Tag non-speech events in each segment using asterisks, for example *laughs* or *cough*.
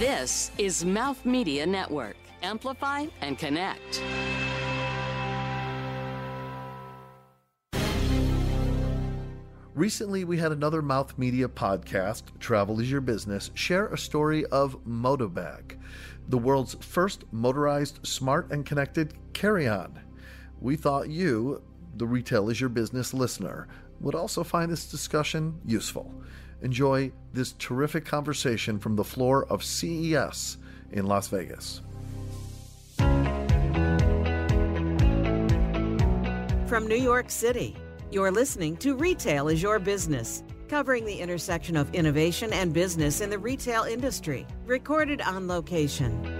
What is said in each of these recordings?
This is Mouth Media Network. Amplify and connect. Recently, we had another Mouth Media podcast, Travel is Your Business, share a story of Modobag, the world's first motorized, smart, and connected carry on. We thought you, the Retail is Your Business listener, would also find this discussion useful. Enjoy this terrific conversation from the floor of CES in Las Vegas. From New York City, you're listening to Retail is Your Business, covering the intersection of innovation and business in the retail industry. Recorded on location.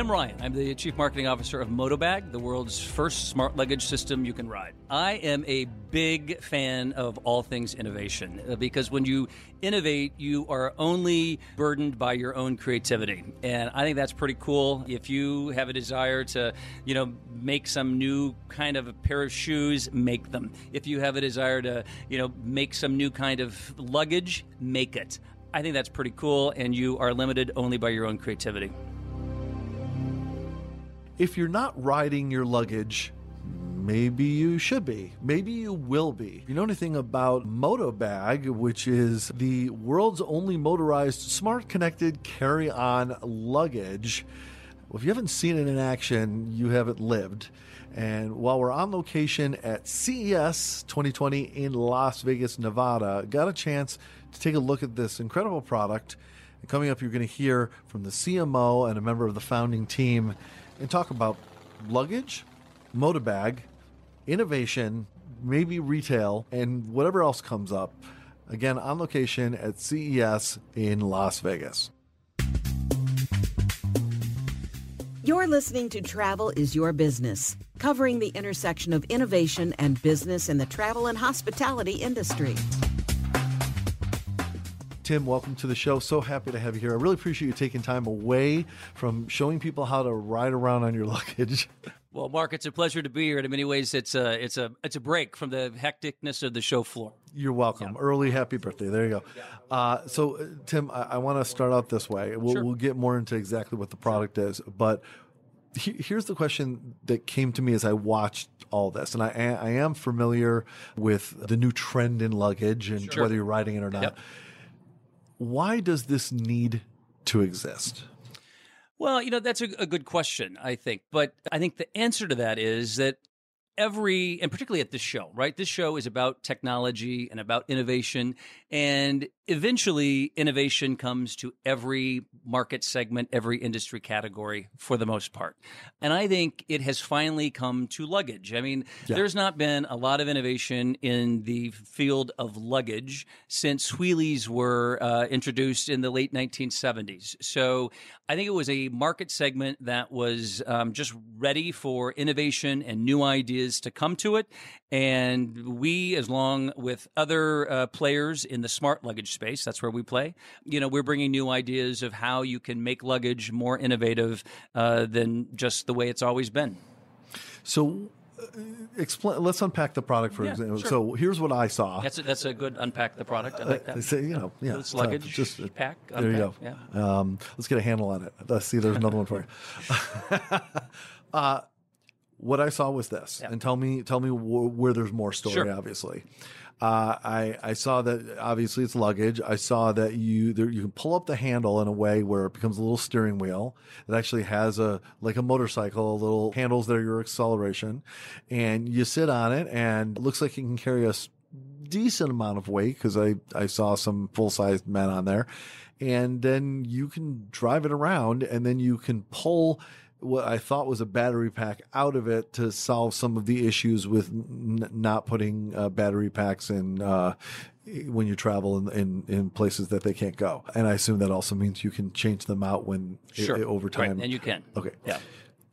Tim Ryan. I'm the Chief Marketing Officer of Modobag, the world's first smart luggage system you can ride. I am a big fan of all things innovation uh, because when you innovate, you are only burdened by your own creativity. And I think that's pretty cool. If you have a desire to, you know, make some new kind of a pair of shoes, make them. If you have a desire to, you know, make some new kind of luggage, make it. I think that's pretty cool, and you are limited only by your own creativity if you're not riding your luggage, maybe you should be. Maybe you will be. If you know anything about Modobag, which is the world's only motorized smart connected carry on luggage, well, if you haven't seen it in action, you haven't lived. And while we're on location at CES 2020 in Las Vegas, Nevada, got a chance to take a look at this incredible product. And coming up, you're going to hear from the CMO and a member of the founding team and talk about luggage, Modobag, innovation, maybe retail, and whatever else comes up. Again, on location at CES in Las Vegas. You're listening to Travel is Your Business, covering the intersection of innovation and business in the travel and hospitality industry. Tim, welcome to the show. So happy to have you here. I really appreciate you taking time away from showing people how to ride around on your *laughs* luggage. Well, Mark, it's a pleasure to be here. In many ways, it's a it's a it's a break from the hecticness of the show floor. You're welcome. Yeah. Early happy birthday. There you go. Uh, so, uh, Tim, I, I want to start out this way. We'll, sure. we'll get more into exactly what the product sure. is, but he, here's the question that came to me as I watched all this, and I, I am familiar with the new trend in luggage and sure. whether you're riding it or not. Yep why does this need to exist? Well, you know, that's a, a, good question, I think. But I think the answer to that is that every, and particularly at this show, right? This show is about technology and about innovation. And eventually, innovation comes to every market segment, every industry category for the most part. And I think it has finally come to luggage. I mean, yeah. there's not been a lot of innovation in the field of luggage since wheelies were uh, introduced in the late 1970s. So I think it was a market segment that was um, just ready for innovation and new ideas to come to it. And we, as long with other uh, players in the smart luggage space, that's where we play, you know, we're bringing new ideas of how you can make luggage more innovative uh, than just the way it's always been. So, uh, explain. Let's unpack the product for yeah, example. Sure. So here's what I saw. That's a, that's a good unpack the product. I like that. Uh, say, you know, yeah, it's luggage. Just pack. Unpack, there you go. Yeah. Um, let's get a handle on it. Let's see. There's another one for you. *laughs* uh, what I saw was this, and tell me tell me wh- where there's more story. Sure. Obviously, uh, I I saw that obviously it's luggage. I saw that you there, you can pull up the handle in a way where it becomes a little steering wheel. It actually has a like a motorcycle, little handles that are your acceleration, and you sit on it, and it looks like it can carry a decent amount of weight because I I saw some full sized men on there, and then you can drive it around, and then you can pull what I thought was a battery pack out of it to solve some of the issues with n- not putting uh, battery packs in uh, when you travel in, in, in places that they can't go. And I assume that also means you can change them out when sure. it, it, over time. Right. And you can. Okay. Yeah.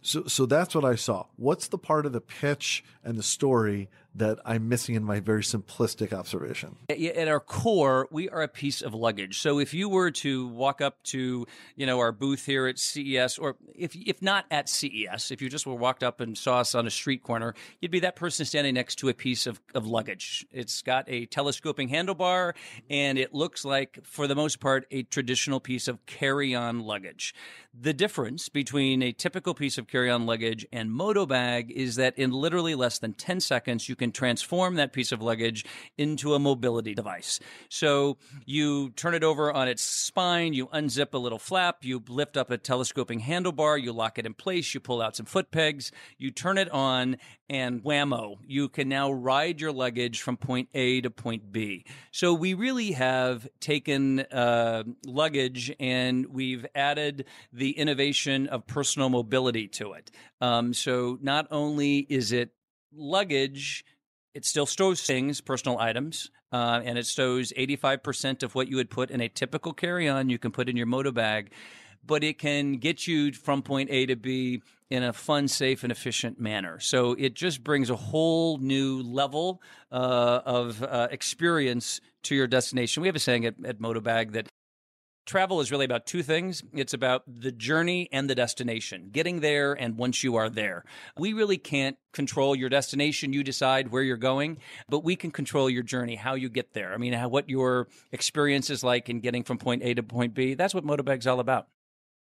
So, so that's what I saw. What's the part of the pitch and the story that I'm missing in my very simplistic observation? At our core, we are a piece of luggage. So if you were to walk up to, you know, our booth here at CES, or if if not at CES, if you just were walked up and saw us on a street corner, you'd be that person standing next to a piece of, of luggage. It's got a telescoping handlebar, and it looks like, for the most part, a traditional piece of carry-on luggage. The difference between a typical piece of carry-on luggage and Modobag is that in literally less than 10 seconds, you can transform that piece of luggage into a mobility device. So you turn it over on its spine, you unzip a little flap, you lift up a telescoping handlebar, you lock it in place, you pull out some foot pegs, you turn it on, and whammo, you can now ride your luggage from point A to point B. So we really have taken uh, luggage and we've added the innovation of personal mobility to it. Um, so not only is it luggage, it still stores things, personal items, uh, and it stores 85% of what you would put in a typical carry on, you can put in your Modobag but it can get you from point A to B in a fun, safe, and efficient manner. So it just brings a whole new level uh, of uh, experience to your destination. We have a saying at, at Modobag that travel is really about two things it's about the journey and the destination, getting there and once you are there. We really can't control your destination. You decide where you're going, but we can control your journey, how you get there. I mean, how, what your experience is like in getting from point A to point B. That's what Modobag's all about.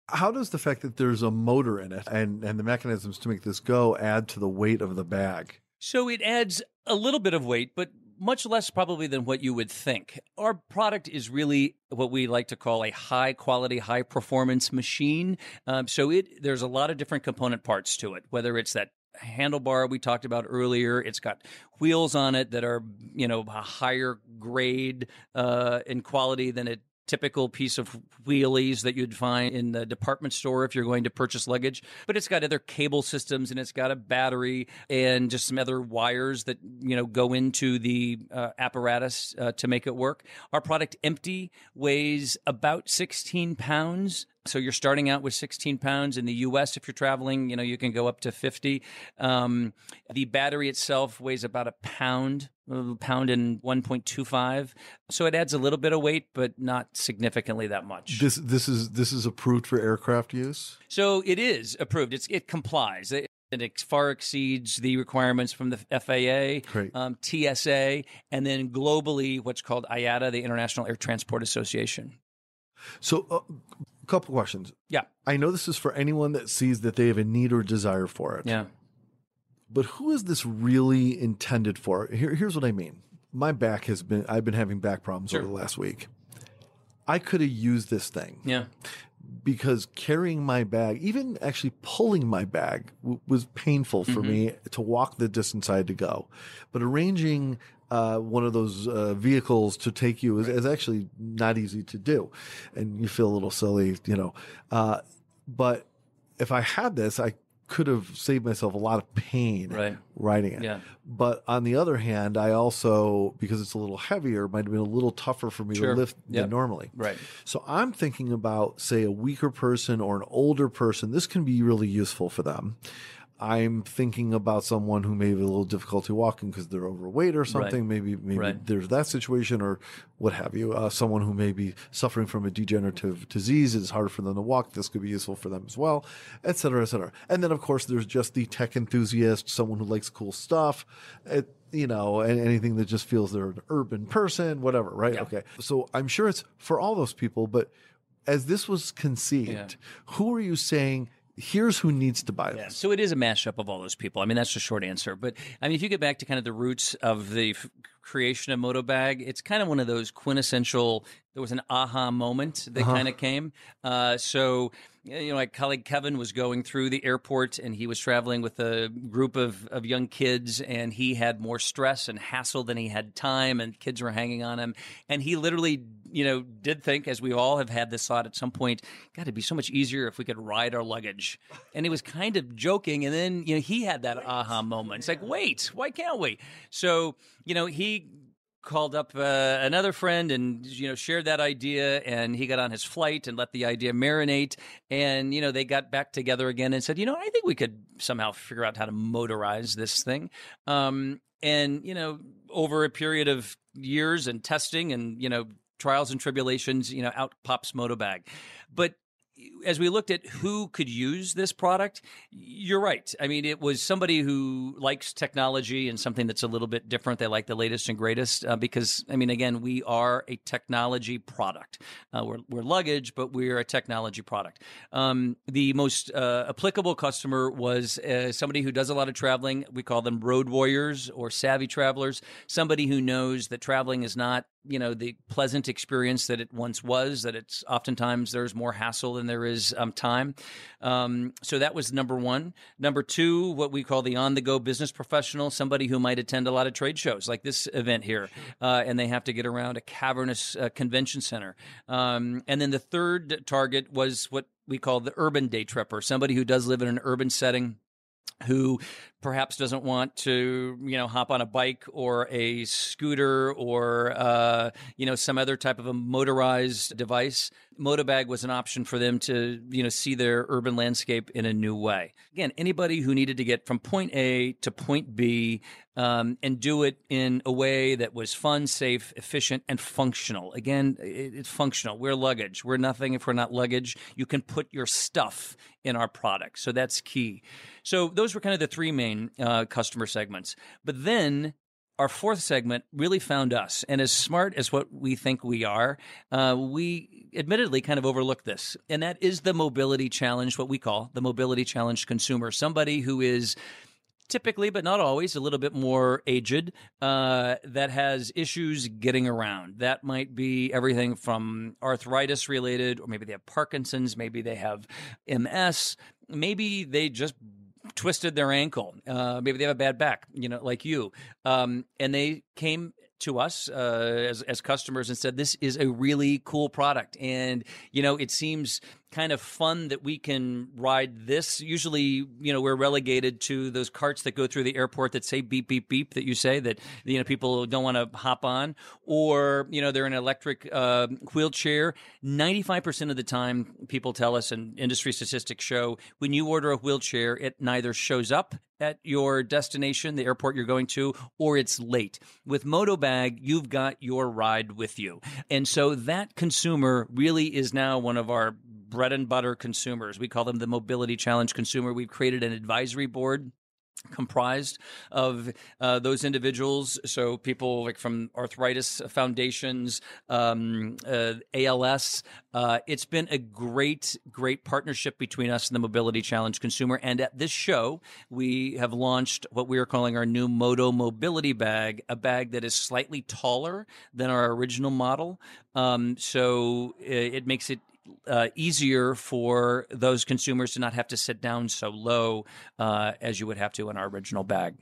How does the fact that there's a motor in it and, and the mechanisms to make this go add to the weight of the bag? So it adds a little bit of weight, but much less probably than what you would think. Our product is really what we like to call a high quality, high performance machine. Um, so it there's a lot of different component parts to it, whether it's that handlebar we talked about earlier. It's got wheels on it that are, you know, a higher grade uh, in quality than it typical piece of wheelies that you'd find in the department store if you're going to purchase luggage. But it's got other cable systems and it's got a battery and just some other wires that you know go into the uh, apparatus uh, to make it work. Our product empty weighs about 16 pounds. So you're starting out with 16 pounds in the U.S. If you're traveling, you know you can go up to 50. Um, the battery itself weighs about a pound, a pound and 1.25. So it adds a little bit of weight, but not significantly that much. This this is this is approved for aircraft use. So it is approved. It's it complies. It, it far exceeds the requirements from the FAA, um, TSA, and then globally, what's called IATA, the International Air Transport Association. So, uh, a couple questions. Yeah. I know this is for anyone that sees that they have a need or desire for it. Yeah. But who is this really intended for? Here, here's what I mean. My back has been, I've been having back problems Sure. over the last week. I could have used this thing Yeah. Because carrying my bag, even actually pulling my bag, w- was painful for me to walk the distance I had to go. But arranging uh, one of those uh, vehicles to take you is, is actually not easy to do, and you feel a little silly, you know. Uh, but if I had this, I could have saved myself a lot of pain Right. riding it. Yeah. But on the other hand, I also because it's a little heavier, might have been a little tougher for me Sure. to lift Yep. than normally. Right. So I'm thinking about, say, a weaker person or an older person. This can be really useful for them. I'm thinking about someone who may have a little difficulty walking because they're overweight or something. Maybe maybe Right. there's that situation or what have you. Uh, someone who may be suffering from a degenerative disease. It's harder for them to walk. This could be useful for them as well, et cetera, et cetera. And then of course there's just the tech enthusiast, someone who likes cool stuff. It, you know, and anything that just feels they're an urban person, whatever, right? Okay. So I'm sure it's for all those people, but as this was conceived, Yeah. who are you saying here's who needs to buy this? So it is a mashup of all those people. I mean, that's the short answer. But I mean, if you get back to kind of the roots of the f- creation of Modobag, it's kind of one of those quintessential. There was an aha moment that kind of came. Uh, so you know, my colleague Kevin was going through the airport and he was traveling with a group of, of young kids and he had more stress and hassle than he had time and kids were hanging on him. And he literally, you know, did think, as we all have had this thought at some point, God, it'd be so much easier if we could ride our luggage. And he was kind of joking. And then, you know, he had that aha moment. It's like, wait, why can't we? So, you know, he called up uh, another friend and you know shared that idea and he got on his flight and let the idea marinate and you know they got back together again and said you know i think we could somehow figure out how to motorize this thing um, and you know over a period of years and testing and you know trials and tribulations you know out pops Modobag but as we looked at who could use this product, you're right. I mean, it was somebody who likes technology and something that's a little bit different. They like the latest and greatest uh, because, I mean, again, we are a technology product. Uh, we're, we're, luggage, but we're a technology product. Um, the most uh, applicable customer was uh, somebody who does a lot of traveling. We call them road warriors or savvy travelers. Somebody who knows that traveling is not you know the pleasant experience that it once was that it's oftentimes there's more hassle than there is um, time. Um, so that was number one. Number two what we call the on the go business professional somebody who might attend a lot of trade shows like this event here uh, and they have to get around a cavernous uh, convention center. Um, and then the third target was what we call the urban day tripper somebody who does live in an urban setting who perhaps doesn't want to, you know, hop on a bike or a scooter or, uh, you know, some other type of a motorized device. Modobag was an option for them to, you know, see their urban landscape in a new way. Again, anybody who needed to get from point A to point B um, and do it in a way that was fun, safe, efficient, and functional. Again, it, it's functional. We're luggage. We're nothing if we're not luggage. You can put your stuff in our product. So that's key. So those were kind of the three main uh, customer segments. But then our fourth segment really found us. And as smart as what we think we are, uh, we admittedly kind of overlooked this. And that is the mobility challenge, what we call the mobility challenge consumer. Somebody who is typically, but not always, a little bit more aged uh, that has issues getting around. That might be everything from arthritis related, or maybe they have Parkinson's, maybe they have MS, maybe they just twisted their ankle. Uh, maybe they have a bad back, you know, like you. Um, and they came to us uh, as, as customers and said, this is a really cool product. And, you know, it seems kind of fun that we can ride this. Usually, you know, we're relegated to those carts that go through the airport that say beep, beep, beep that you say that, you know, people don't want to hop on or, you know, they're in an electric uh, wheelchair. 95% of the time, people tell us and industry statistics show when you order a wheelchair, it neither shows up at your destination, the airport you're going to, or it's late. With Modobag, you've got your ride with you. And so that consumer really is now one of our bread and butter consumers. We call them the Mobility Challenge consumer. We've created an advisory board comprised of uh, those individuals. So people like from arthritis foundations, um, uh, ALS. Uh, it's been a great, great partnership between us and the Mobility Challenge consumer. And at this show, we have launched what we are calling our new Moto Mobility bag, a bag that is slightly taller than our original model. Um, so it, it makes it uh, easier for those consumers to not have to sit down so low uh, as you would have to in our original bag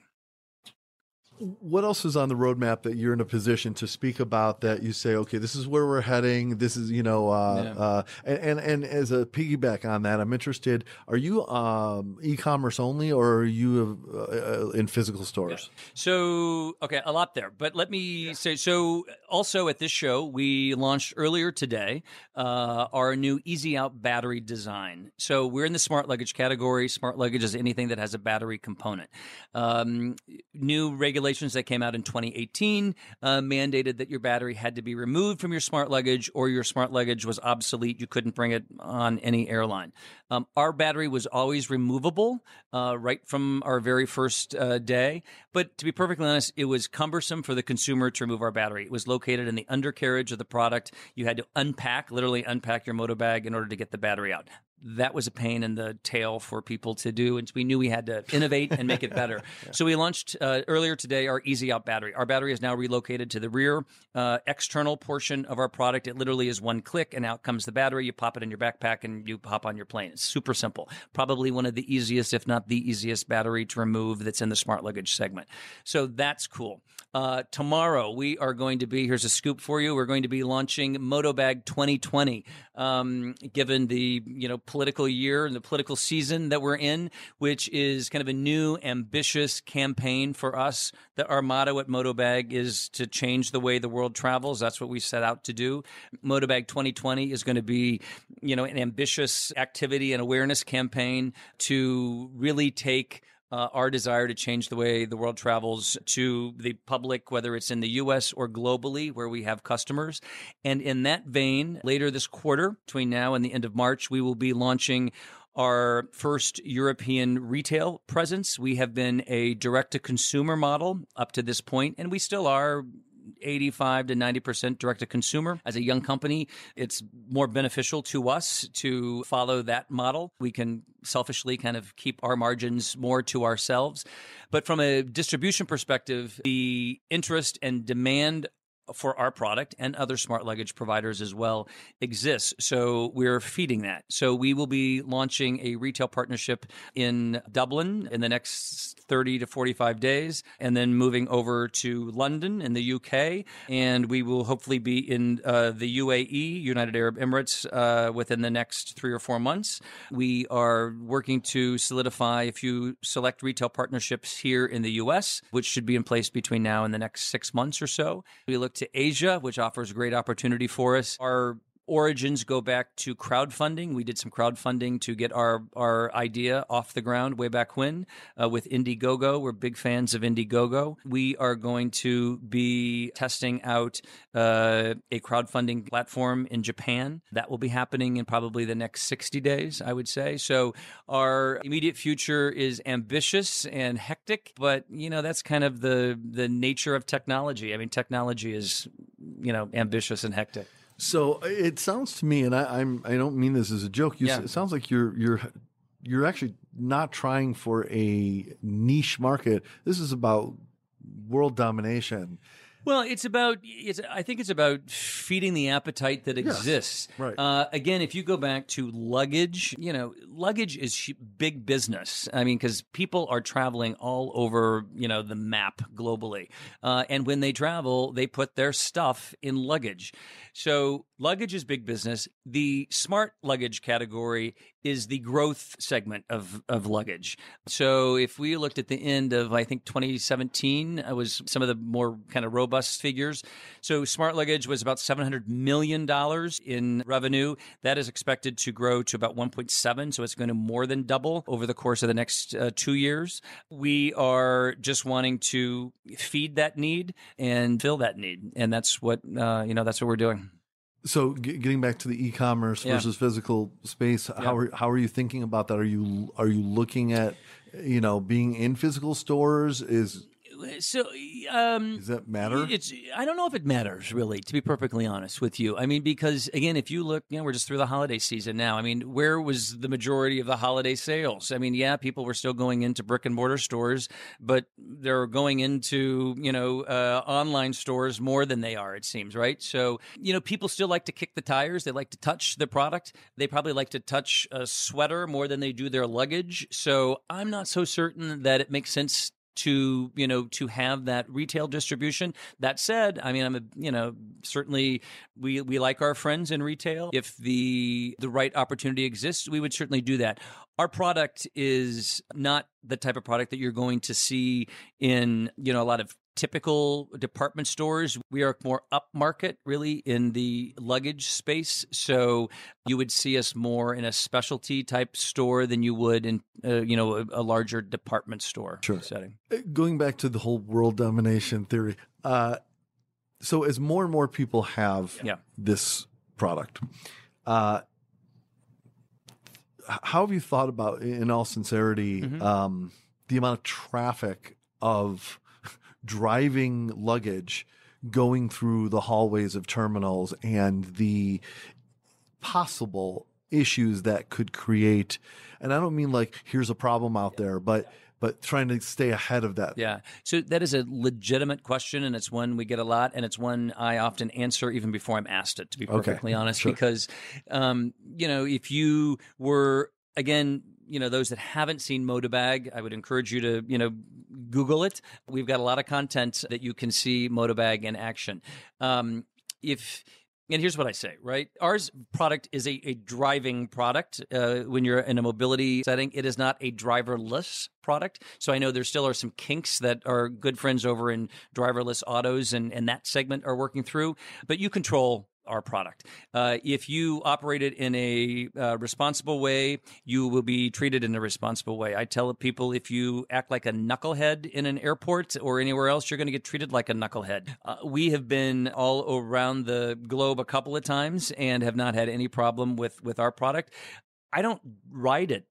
what else is on the roadmap that you're in a position to speak about that you say, okay, this is where we're heading. This is, you know, uh, yeah. uh, and, and, and as a piggyback on that, I'm interested. Are you um, e-commerce only, or are you uh, in physical stores? Yeah. So, okay, a lot there, but let me yeah. say. So, also at this show, we launched earlier today uh, our new Easy Out battery design. So, we're in the smart luggage category. Smart luggage is anything that has a battery component. Um, new regulations regulations that came out in 2018 uh, mandated that your battery had to be removed from your smart luggage or your smart luggage was obsolete. You couldn't bring it on any airline. Um, our battery was always removable uh, right from our very first uh, day. But to be perfectly honest, it was cumbersome for the consumer to remove our battery. It was located in the undercarriage of the product. You had to unpack, literally unpack your Modobag in order to get the battery out that was a pain in the tail for people to do. And we knew we had to innovate and make it better. *laughs* yeah. So we launched uh, earlier today our Easy Out battery. Our battery is now relocated to the rear uh, external portion of our product. It literally is one click and out comes the battery. You pop it in your backpack and you hop on your plane. It's super simple. Probably one of the easiest, if not the easiest battery to remove that's in the smart luggage segment. So that's cool. Uh, tomorrow we are going to be, here's a scoop for you. We're going to be launching Modobag 2020. Um, given the, you know, political year and the political season that we're in, which is kind of a new, ambitious campaign for us. That our motto at Modobag is to change the way the world travels. That's what we set out to do. Modobag 2020 is going to be, you know, an ambitious activity and awareness campaign to really take uh, our desire to change the way the world travels to the public, whether it's in the US or globally, where we have customers. And in that vein, later this quarter, between now and the end of March, we will be launching our first European retail presence. We have been a direct to consumer model up to this point, and we still are 85 to 90% direct to consumer. As a young company, it's more beneficial to us to follow that model. We can selfishly kind of keep our margins more to ourselves. But from a distribution perspective, the interest and demand for our product and other smart luggage providers as well exists. So we're feeding that. So we will be launching a retail partnership in Dublin in the next 30 to 45 days, and then moving over to London in the UK. And we will hopefully be in uh, the UAE, United Arab Emirates, uh, within the next three or four months. We are working to solidify a few select retail partnerships here in the US, which should be in place between now and the next six months or so. We look to Asia, which offers a great opportunity for us. Our origins go back to crowdfunding. We did some crowdfunding to get our our idea off the ground way back when uh, with Indiegogo. We're big fans of Indiegogo. We are going to be testing out uh, a crowdfunding platform in Japan. That will be happening in probably the next 60 days, I would say. So our immediate future is ambitious and hectic, but you know that's kind of the the nature of technology. I mean, technology is you know ambitious and hectic. So it sounds to me, and I, I'm I don't mean this as a joke. You, Yeah. It sounds like you're you're you're actually not trying for a niche market. This is about world domination. Well, it's about it's. I think it's about feeding the appetite that exists. right. Uh, again, if you go back to luggage, you know, luggage is big business. I mean, because people are traveling all over, you know, the map globally, uh, and when they travel, they put their stuff in luggage. So luggage is big business. The smart luggage category is the growth segment of of luggage. So if we looked at the end of I think 2017, it was some of the more kind of robust figures. So smart luggage was about 700 million dollars in revenue. That is expected to grow to about 1.7, so it's going to more than double over the course of the next uh, 2 years. We are just wanting to feed that need and fill that need, and that's what uh, you know that's what we're doing. So g- getting back to the e-commerce Yeah. versus physical space, how are how are you thinking about that? Are you are you looking at you know being in physical stores? Is So um does that matter? It's I don't know if it matters really, to be perfectly honest with you. I mean, because again, if you look, you know, we're just through the holiday season now. I mean, where was the majority of the holiday sales? I mean, yeah, people were still going into brick and mortar stores, but they're going into you know uh, online stores more than they are. It seems right. So you know, people still like to kick the tires. They like to touch the product. They probably like to touch a sweater more than they do their luggage. So I'm not so certain that it makes sense to you know to have that retail distribution. That said i mean i'm a you know certainly we we like our friends in retail. If the the right opportunity exists we would certainly do that our product is not the type of product that you're going to see in you know a lot of typical department stores we are more upmarket really in the luggage space so you would see us more in a specialty type store than you would in uh, you know a, a larger department store Sure. setting going back to the whole world domination theory. Uh, so as more and more people have Yeah. this product, uh, how have you thought about, in all sincerity, Mm-hmm. um, the amount of traffic of *laughs* driving luggage going through the hallways of terminals and the possible issues that could create and i don't mean like here's a problem out there but but trying to stay ahead of that Yeah. So that is a legitimate question, and it's one we get a lot, and it's one I often answer even before I'm asked it, to be Okay. perfectly honest. Sure. Because, um, you know, if you were, again, you know, those that haven't seen Modobag, I would encourage you to, you know, Google it. We've got a lot of content that you can see Modobag in action. Um, if and here's what I say, right? Ours product is a, a driving product. Uh, when you're in a mobility setting, it is not a driverless product. So I know there still are some kinks that our good friends over in driverless autos and, and that segment are working through, but you control our product. Uh, if you operate it in a uh, responsible way, you will be treated in a responsible way. I tell people if you act like a knucklehead in an airport or anywhere else, you're going to get treated like a knucklehead. Uh, we have been all around the globe a couple of times and have not had any problem with with our product. I don't ride it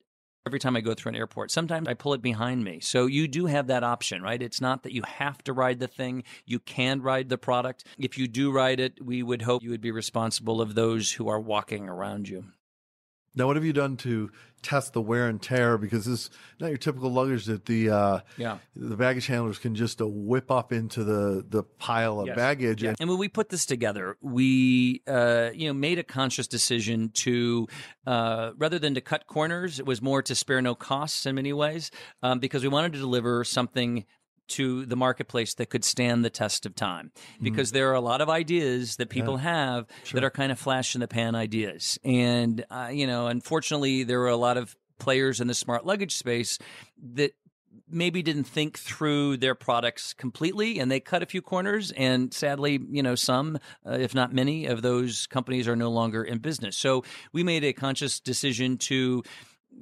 every time I go through an airport. Sometimes I pull it behind me. So you do have that option, right? It's not that you have to ride the thing. You can ride the product. If you do ride it, we would hope you would be responsible of those who are walking around you. Now, what have you done to test the wear and tear? Because this is not your typical luggage that the uh, yeah the baggage handlers can just uh, whip up into the the pile of Yes. baggage. Yeah. And And when we put this together, we uh, you know made a conscious decision to uh, rather than to cut corners, it was more to spare no costs in many ways um, because we wanted to deliver something to the marketplace that could stand the test of time. Because there are a lot of ideas that people have that are kind of flash in the pan ideas. And uh, you know unfortunately there are a lot of players in the smart luggage space that maybe didn't think through their products completely and they cut a few corners and sadly you know some uh, if not many of those companies are no longer in business. So we made a conscious decision to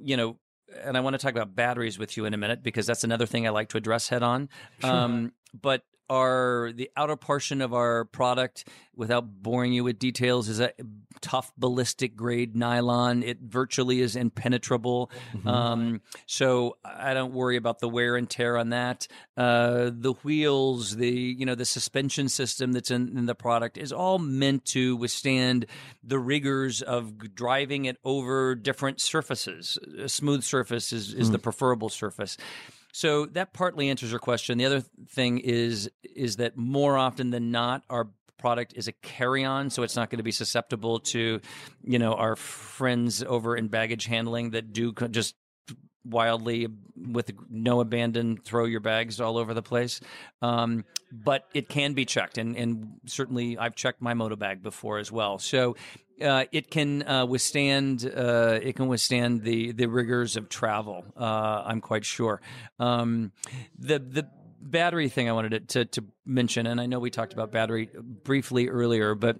you know and I want to talk about batteries with you in a minute because that's another thing I like to address head on. Um, but our the outer portion of our product, without boring you with details, is a tough ballistic grade nylon. It virtually is impenetrable. Um, so I don't worry about the wear and tear on that. Uh, the wheels, the you know the suspension system that's in, in the product is all meant to withstand the rigors of driving it over different surfaces. A smooth surface is, is the preferable surface. So that partly answers your question. The other thing is is that more often than not, our product is a carry-on, so it's not going to be susceptible to, you know, our friends over in baggage handling that do just wildly with no abandon throw your bags all over the place um, but it can be checked and, and certainly i've checked my Modobag before as well so uh, it can uh, withstand uh, it can withstand the the rigors of travel uh, i'm quite sure um, the the battery thing i wanted to, to, mention and i know we talked about battery briefly earlier but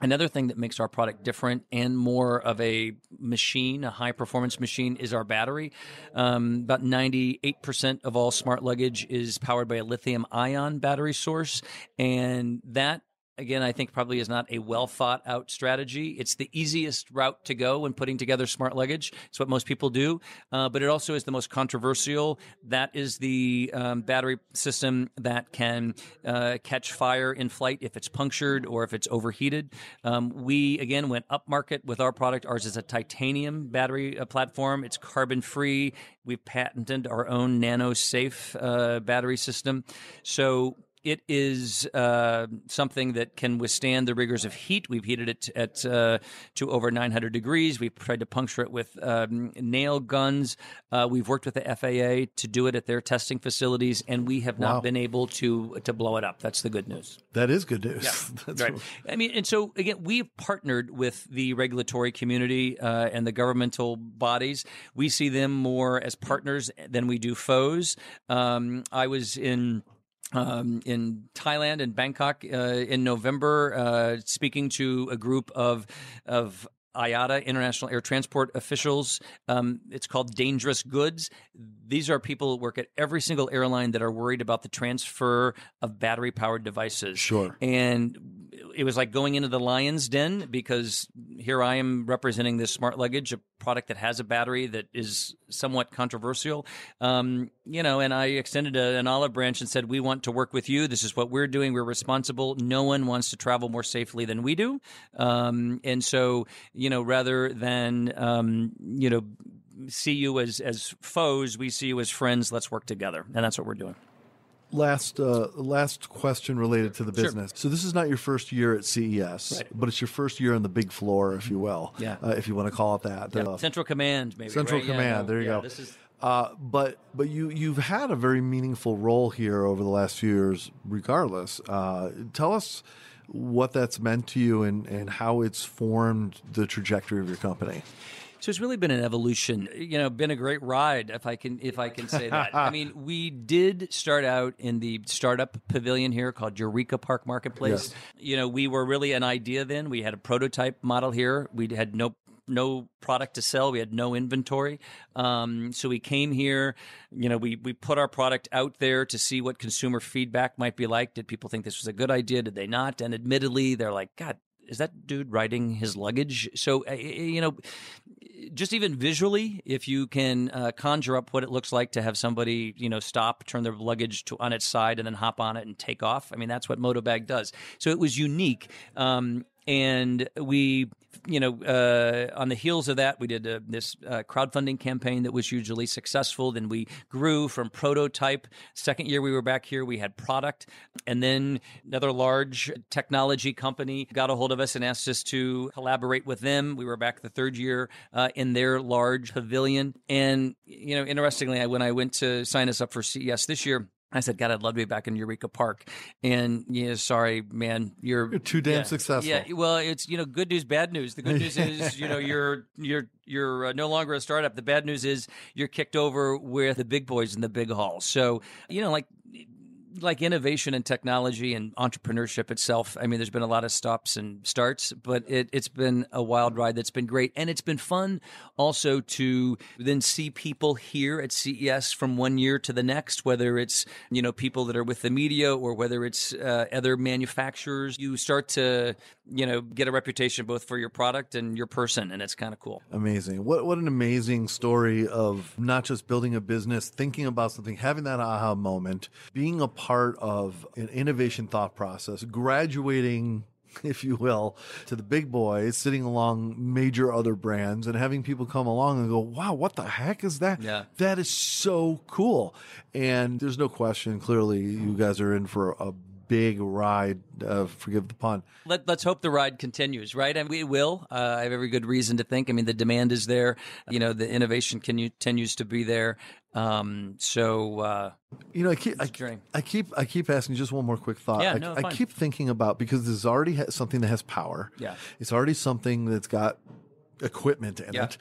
Another thing that makes our product different and more of a machine, a high performance machine, is our battery. Um, about 98% of all smart luggage is powered by a lithium ion battery source. And that again, I think probably is not a well thought out strategy. It's the easiest route to go when putting together smart luggage. It's what most people do, uh, but it also is the most controversial. That is the um, battery system that can uh, catch fire in flight if it's punctured or if it's overheated. Um, we again went upmarket with our product. Ours is a titanium battery uh, platform. It's carbon free. We've patented our own nano safe uh, battery system. So it is uh, something that can withstand the rigors of heat. We've heated it at uh, to over 900 degrees. We've tried to puncture it with um, nail guns. Uh, we've worked with the FAA to do it at their testing facilities, and we have not Wow. been able to to blow it up. That's the good news. that is good news. *laughs* That's Right. I mean, and so again, we've partnered with the regulatory community uh, and the governmental bodies. We see them more as partners than we do foes. Um, I was in. Um, in Thailand and Bangkok uh, in November, uh, speaking to a group of of IATA, International Air Transport officials. Um, it's called Dangerous Goods. These are people who work at every single airline that are worried about the transfer of battery powered devices. Sure. And it was like going into the lion's den because here I am representing this smart luggage, a product that has a battery that is somewhat controversial. Um, you know, and I extended a, an olive branch and said, "We want to work with you. This is what we're doing. We're responsible. No one wants to travel more safely than we do." Um, and so, you know, rather than um, you know see you as as foes, we see you as friends. Let's work together, and that's what we're doing. Last uh, last question related to the Sure. business. So this is not your first year at CES, Right. but it's your first year on the big floor, if you will. Yeah. Uh, if you want to call it that. Yeah, Uh, Central Command, maybe Central right? Yeah, Command, no, there you yeah, go. This is Uh, but but you you've had a very meaningful role here over the last few years, regardless. Uh, tell us what that's meant to you and, and how it's formed the trajectory of your company. So it's really been an evolution, you know, been a great ride, if I can, if I can say that. I mean, *laughs* we did start out in the startup pavilion here called Eureka Park Marketplace. Yes. You know, we were really an idea then. We had a prototype model here. We had no no product to sell. We had no inventory. Um, so we came here, you know, we, we put our product out there to see what consumer feedback might be like. Did people think this was a good idea? Did they not? And admittedly, they're like, God, is that dude riding his luggage? So, uh, you know, just even visually, if you can uh, conjure up what it looks like to have somebody, you know, stop, turn their luggage to, on its side, and then hop on it and take off. I mean, that's what Modobag does. So it was unique. Um, and we you know uh, on the heels of that we did uh, this uh, crowdfunding campaign that was hugely successful. Then we grew from prototype. Second year we were back here we had product. And then another large technology company got a hold of us and asked us to collaborate with them. We were back the third year uh, in their large pavilion. And you know interestingly when i went to sign us up for ces this year I said, God, I'd love to be back in Eureka Park. And yeah, sorry, man, you're, you're too damn yeah, successful. Yeah, well, it's you know, good news, bad news. The good news is, you know, you're you're you're uh, no longer a startup. The bad news is you're kicked over with the big boys in the big hall. So you know, like like innovation and technology and entrepreneurship itself, I mean, there's been a lot of stops and starts, but it, has been a wild ride that's been great. And it's been fun also to then see people here at CES from one year to the next, whether it's, you know, people that are with the media or whether it's uh, other manufacturers. You start to, you know, get a reputation both for your product and your person. And it's kind of cool. Amazing. What, what an amazing story of not just building a business, thinking about something, having that aha moment, being a part of an innovation thought process, graduating *laughs* if you will, to the big boys, sitting along major other brands and having people come along and go, wow, what the heck is that? Yeah. That is so cool. And there's no question, clearly, you guys are in for a big ride. Uh, forgive the pun. Let, us hope the ride continues, right? And we will. Uh, I have every good reason to think. I mean, the demand is there. You know, the innovation continues to be there. Um, so uh, you know, I keep I, I, keep I keep asking just one more quick thought. Yeah, I, no, I keep thinking about because this is already something that has power. Yeah, it's already something that's got equipment in yeah. it.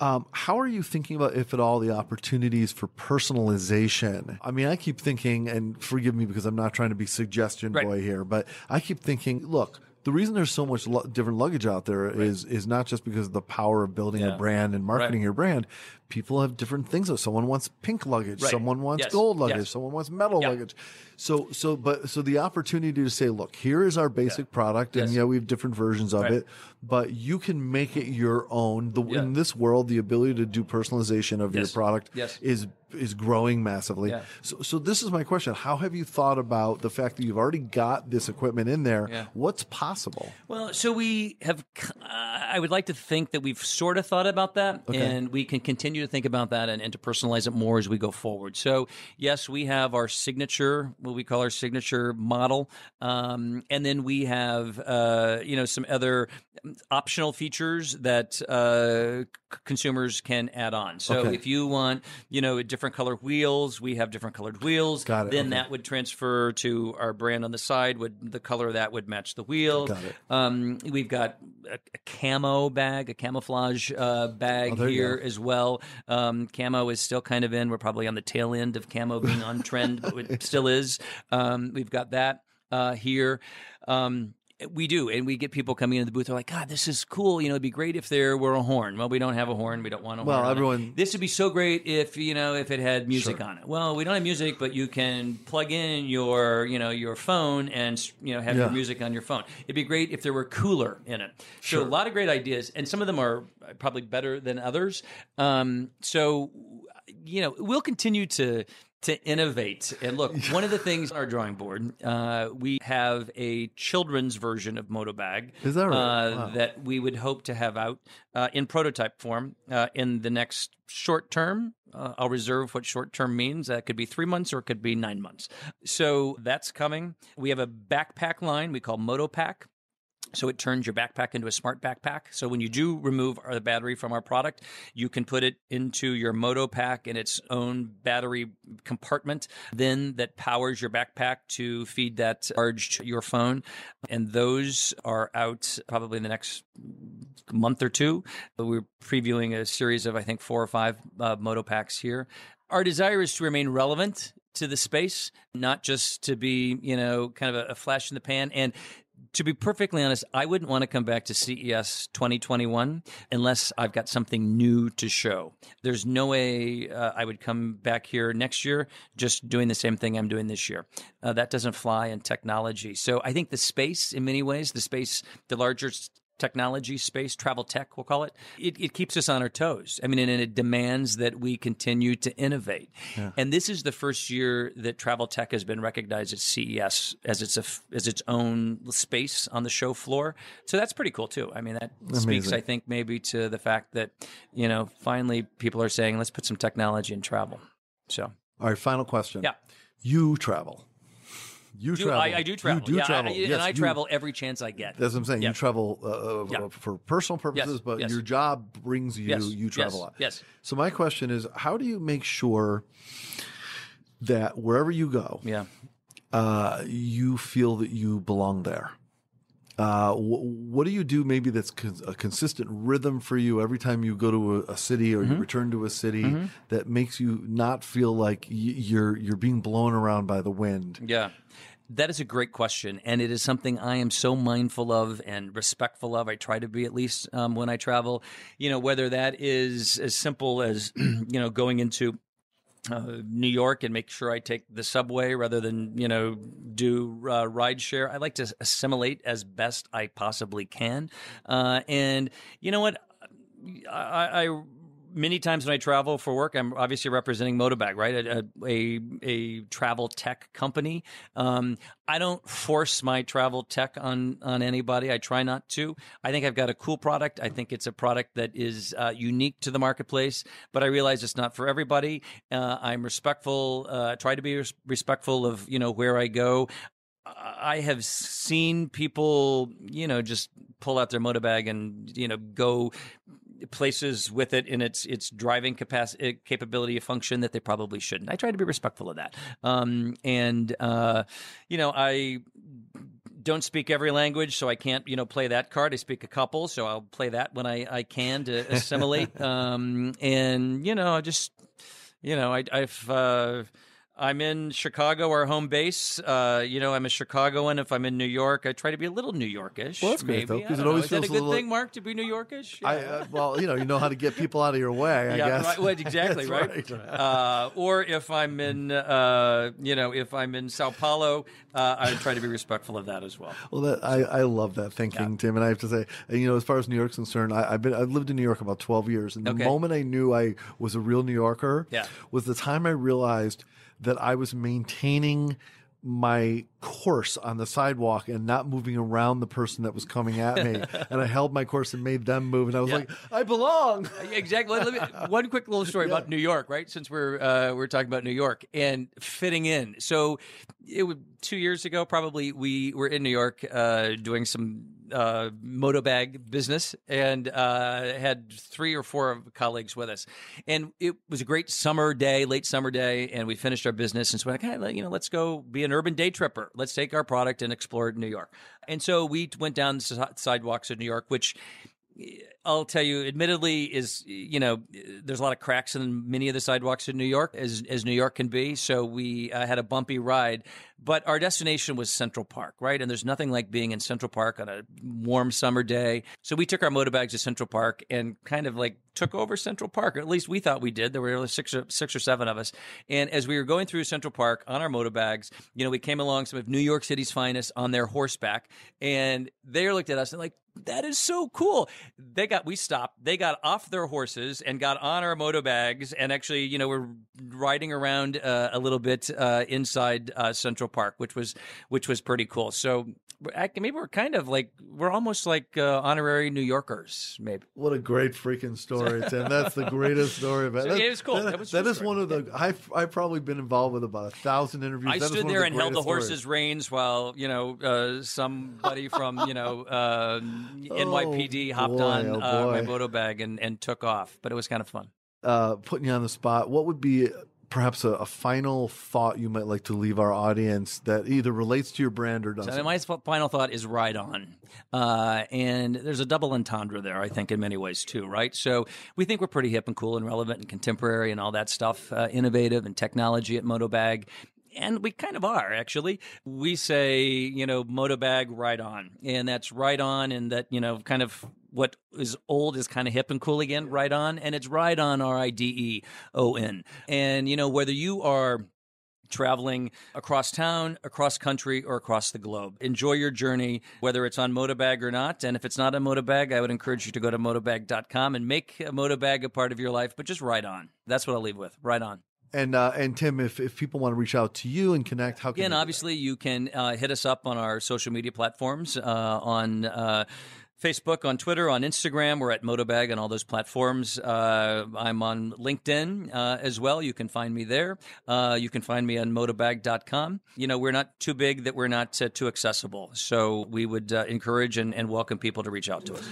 Um, how are you thinking about, if at all, the opportunities for personalization? I mean, I keep thinking, and forgive me because I'm not trying to be suggestion right. boy here, but I keep thinking, look, the reason there's so much lo- different luggage out there right. is is not just because of the power of building yeah. a brand and marketing right. your brand. People have different things. So someone wants pink luggage. Right. Someone wants yes. gold luggage. Yes. Someone wants metal luggage. So so but so the opportunity to say, look, here is our basic yeah. product, and yes. yeah, we have different versions of it, but you can make it your own. The yeah. in this world, the ability to do personalization of your product is is growing massively. So, so this is my question: How have you thought about the fact that you've already got this equipment in there? What's possible? Well, so we have. Uh, I would like to think that we've sort of thought about that, okay. and we can continue to think about that and, and, to personalize it more as we go forward. So, yes, we have our signature, what we call our signature model, um, and then we have, uh, you know, some other optional features that uh, consumers can add on. So, okay. if you want, you know, different color wheels, we have different colored wheels. Got it. Then okay. that would transfer to our brand on the side. Would the color of that would match the wheels? Got it. Um, we've got a, a, camo bag, a camouflage uh, bag oh, here as well. Um, camo is still kind of in. We're probably on the tail end of camo being on trend, but it *laughs* still is. Um, we've got that uh, here. Um, we do, and we get people coming into the booth. They're like, "God, this is cool. You know, it'd be great if there were a horn." Well, we don't have a horn. We don't want a well, horn. Well, everyone. This would be so great if you know if it had music sure. on it. Well, we don't have music, but you can plug in your you know your phone and you know have yeah. your music on your phone. It'd be great if there were cooler in it. Sure. So a lot of great ideas, and some of them are probably better than others. Um, so you know, we'll continue to to innovate. And look, *laughs* one of the things on our drawing board, uh, we have a children's version of Modobag. Is that right? Uh, wow. That we would hope to have out uh, in prototype form uh, in the next short term. Uh, I'll reserve what short term means. That could be three months or it could be nine months. So that's coming. We have a backpack line we call MotoPack. So it turns your backpack into a smart backpack. So when you do remove the battery from our product, you can put it into your Moto Pack in its own battery compartment, then that powers your backpack to feed that charge to your phone. And those are out probably in the next month or two. We're previewing a series of, I think, four or five uh, Moto Packs here. Our desire is to remain relevant to the space, not just to be, you know, kind of a, a flash in the pan. And to be perfectly honest, I wouldn't want to come back to CES 2021 unless I've got something new to show. There's no way uh, I would come back here next year just doing the same thing I'm doing this year. Uh, that doesn't fly in technology. So I think the space, in many ways, the space, the larger technology space, travel tech, we'll call it, it, it keeps us on our toes. I mean, and it demands that we continue to innovate. Yeah. And this is the first year that travel tech has been recognized at CES as its a, as its own space on the show floor. So that's pretty cool too. I mean, that Amazing. speaks, I think, maybe to the fact that you know finally people are saying let's put some technology in travel. So, all right, final question. Yeah, you travel. You do, travel. I, I, do travel. You do yeah, travel. I, yes, and I you, travel every chance I get. That's what I'm saying. You travel uh, uh yeah. for personal purposes, yes. but yes. your job brings you. You travel yes. a lot. Yes. So my question is, how do you make sure that wherever you go, yeah, uh, you feel that you belong there? Uh, what do you do maybe that's a consistent rhythm for you every time you go to a, a city or mm-hmm. you return to a city mm-hmm. that makes you not feel like you're you're being blown around by the wind? Yeah. That is a great question, and it is something I am so mindful of and respectful of. I try to be at least um, when I travel. You know, whether that is as simple as *clears throat* you know going into uh, New York and make sure I take the subway rather than you know do uh, ride share. I like to assimilate as best I possibly can, uh, and you know what. I, I many times when I travel for work, I'm obviously representing Modobag, right? A, a, a travel tech company. Um, I don't force my travel tech on on anybody. I try not to. I think I've got a cool product. I think it's a product that is uh, unique to the marketplace, but I realize it's not for everybody. Uh, I'm respectful. Uh, try to be respectful of you know where I go. I have seen people, you know, just pull out their Modobag and you know go places with it in its its driving capacity eh, capability of function that they probably shouldn't. I try to be respectful of that. Um, and uh, you know, I don't speak every language, so I can't, you know, play that card. I speak a couple, so I'll play that when I, I can to assimilate. *laughs* um, and you know, I just, you know, I, have uh, I'm in Chicago, our home base. Uh, you know, I'm a Chicagoan. If I'm in New York, I try to be a little New Yorkish. Well, that's maybe. great, though, it always Is that a good little... thing, Mark, to be New Yorkish? Yeah. I, uh, well, you know, you know how to get people out of your way, I yeah, guess. Right, well, exactly, *laughs* right? right. Uh, or if I'm in, uh, you know, if I'm in Sao Paulo, uh, I try to be respectful of that as well. Well, that, I, I love that thinking, yeah. Tim. And I have to say, you know, as far as New York's concerned, I, have been I've lived in New York about 12 years. And the moment I knew I was a real New Yorker yeah. was the time I realized – that I was maintaining my course on the sidewalk and not moving around the person that was coming at me. *laughs* and I held my course and made them move. And I was yeah. like, I belong. *laughs* Exactly. Let me, one quick little story yeah. about New York, right? Since we're uh, we're talking about New York and fitting in. So it was two years ago, probably we were in New York uh, doing some uh, Modobag business and uh, had three or four colleagues with us. And it was a great summer day, late summer day, and we finished our business. And so we're like, hey, you know, let's go be an urban day tripper. Let's take our product and explore New York. And so we went down the sidewalks of New York, which I'll tell you, admittedly, is you know, there's a lot of cracks in many of the sidewalks in New York, as as New York can be. So we uh, had a bumpy ride, but our destination was Central Park, right? And there's nothing like being in Central Park on a warm summer day. So we took our Modobags to Central Park and kind of like took over Central Park. Or at least we thought we did. There were only six or six or seven of us, and as we were going through Central Park on our Modobags, you know, we came along some of New York City's finest on their horseback, and they looked at us and like, that is so cool. They got we stopped. They got off their horses and got on our Modobags and actually, you know, we're riding around uh, a little bit uh, inside uh, Central Park, which was which was pretty cool. So maybe we're kind of like we're almost like uh, honorary New Yorkers. Maybe. What a great freaking story! story, *laughs* Tim. That's the greatest story about so, it. Yeah, it was cool. That, that, was that is one of the. I've, I've probably been involved with about a thousand interviews. I that stood there the and held the stories. horse's reins while you know uh, somebody from you know uh, *laughs* NYPD hopped boy, on oh, uh, my Modobag and, and took off. But it was kind of fun. Uh, putting you on the spot, what would be perhaps a, a final thought you might like to leave our audience that either relates to your brand or doesn't? So my final thought is ride on. Uh, and there's a double entendre there, I think, in many ways, too, right? So we think we're pretty hip and cool and relevant and contemporary and all that stuff, uh, innovative and technology at Modobag. And we kind of are, actually. We say, you know, Modobag, ride on. And that's right on, and that, you know, kind of what is old is kind of hip and cool again, right on. And it's ride on, R I D E O N. And, you know, whether you are traveling across town, across country, or across the globe. Enjoy your journey, whether it's on Modobag or not. And if it's not a Modobag, I would encourage you to go to modobag.com and make a Modobag a part of your life, but just ride on. That's what I'll leave with. Ride on. And uh, and Tim, if, if people want to reach out to you and connect, how can do that? obviously, you can uh, hit us up on our social media platforms uh, on. Facebook, on Twitter, on Instagram. We're at Modobag on all those platforms. Uh, I'm on LinkedIn uh, as well. You can find me there. Uh, you can find me on modobag.com. You know, we're not too big that we're not uh, too accessible. So we would uh, encourage and, and welcome people to reach out to us.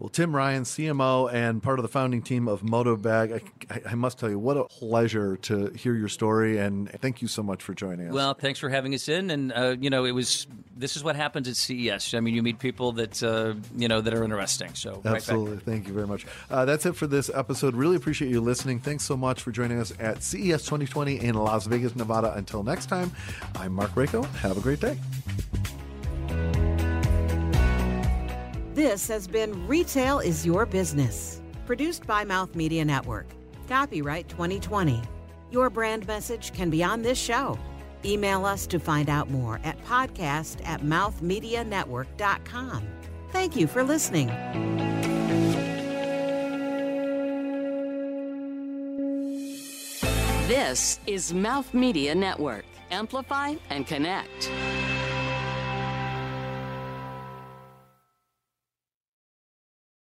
Well, Tim Ryan, CMO and part of the founding team of Modobag, I, I must tell you, what a pleasure to hear your story, and thank you so much for joining us. Well, thanks for having us in, and uh, you know, it was this is what happens at CES. I mean, you meet people that uh, you know that are interesting. So right. Absolutely. Thank you very much. Uh, that's it for this episode. Really appreciate you listening. Thanks so much for joining us at CES 2020 in Las Vegas, Nevada. Until next time, I'm Mark Rako. Have a great day. This has been Retail is Your Business, produced by Mouth Media Network. Copyright 2020. Your brand message can be on this show. Email us to find out more at podcast at mouthmedianetwork.com. Thank you for listening. This is Mouth Media Network. Amplify and connect.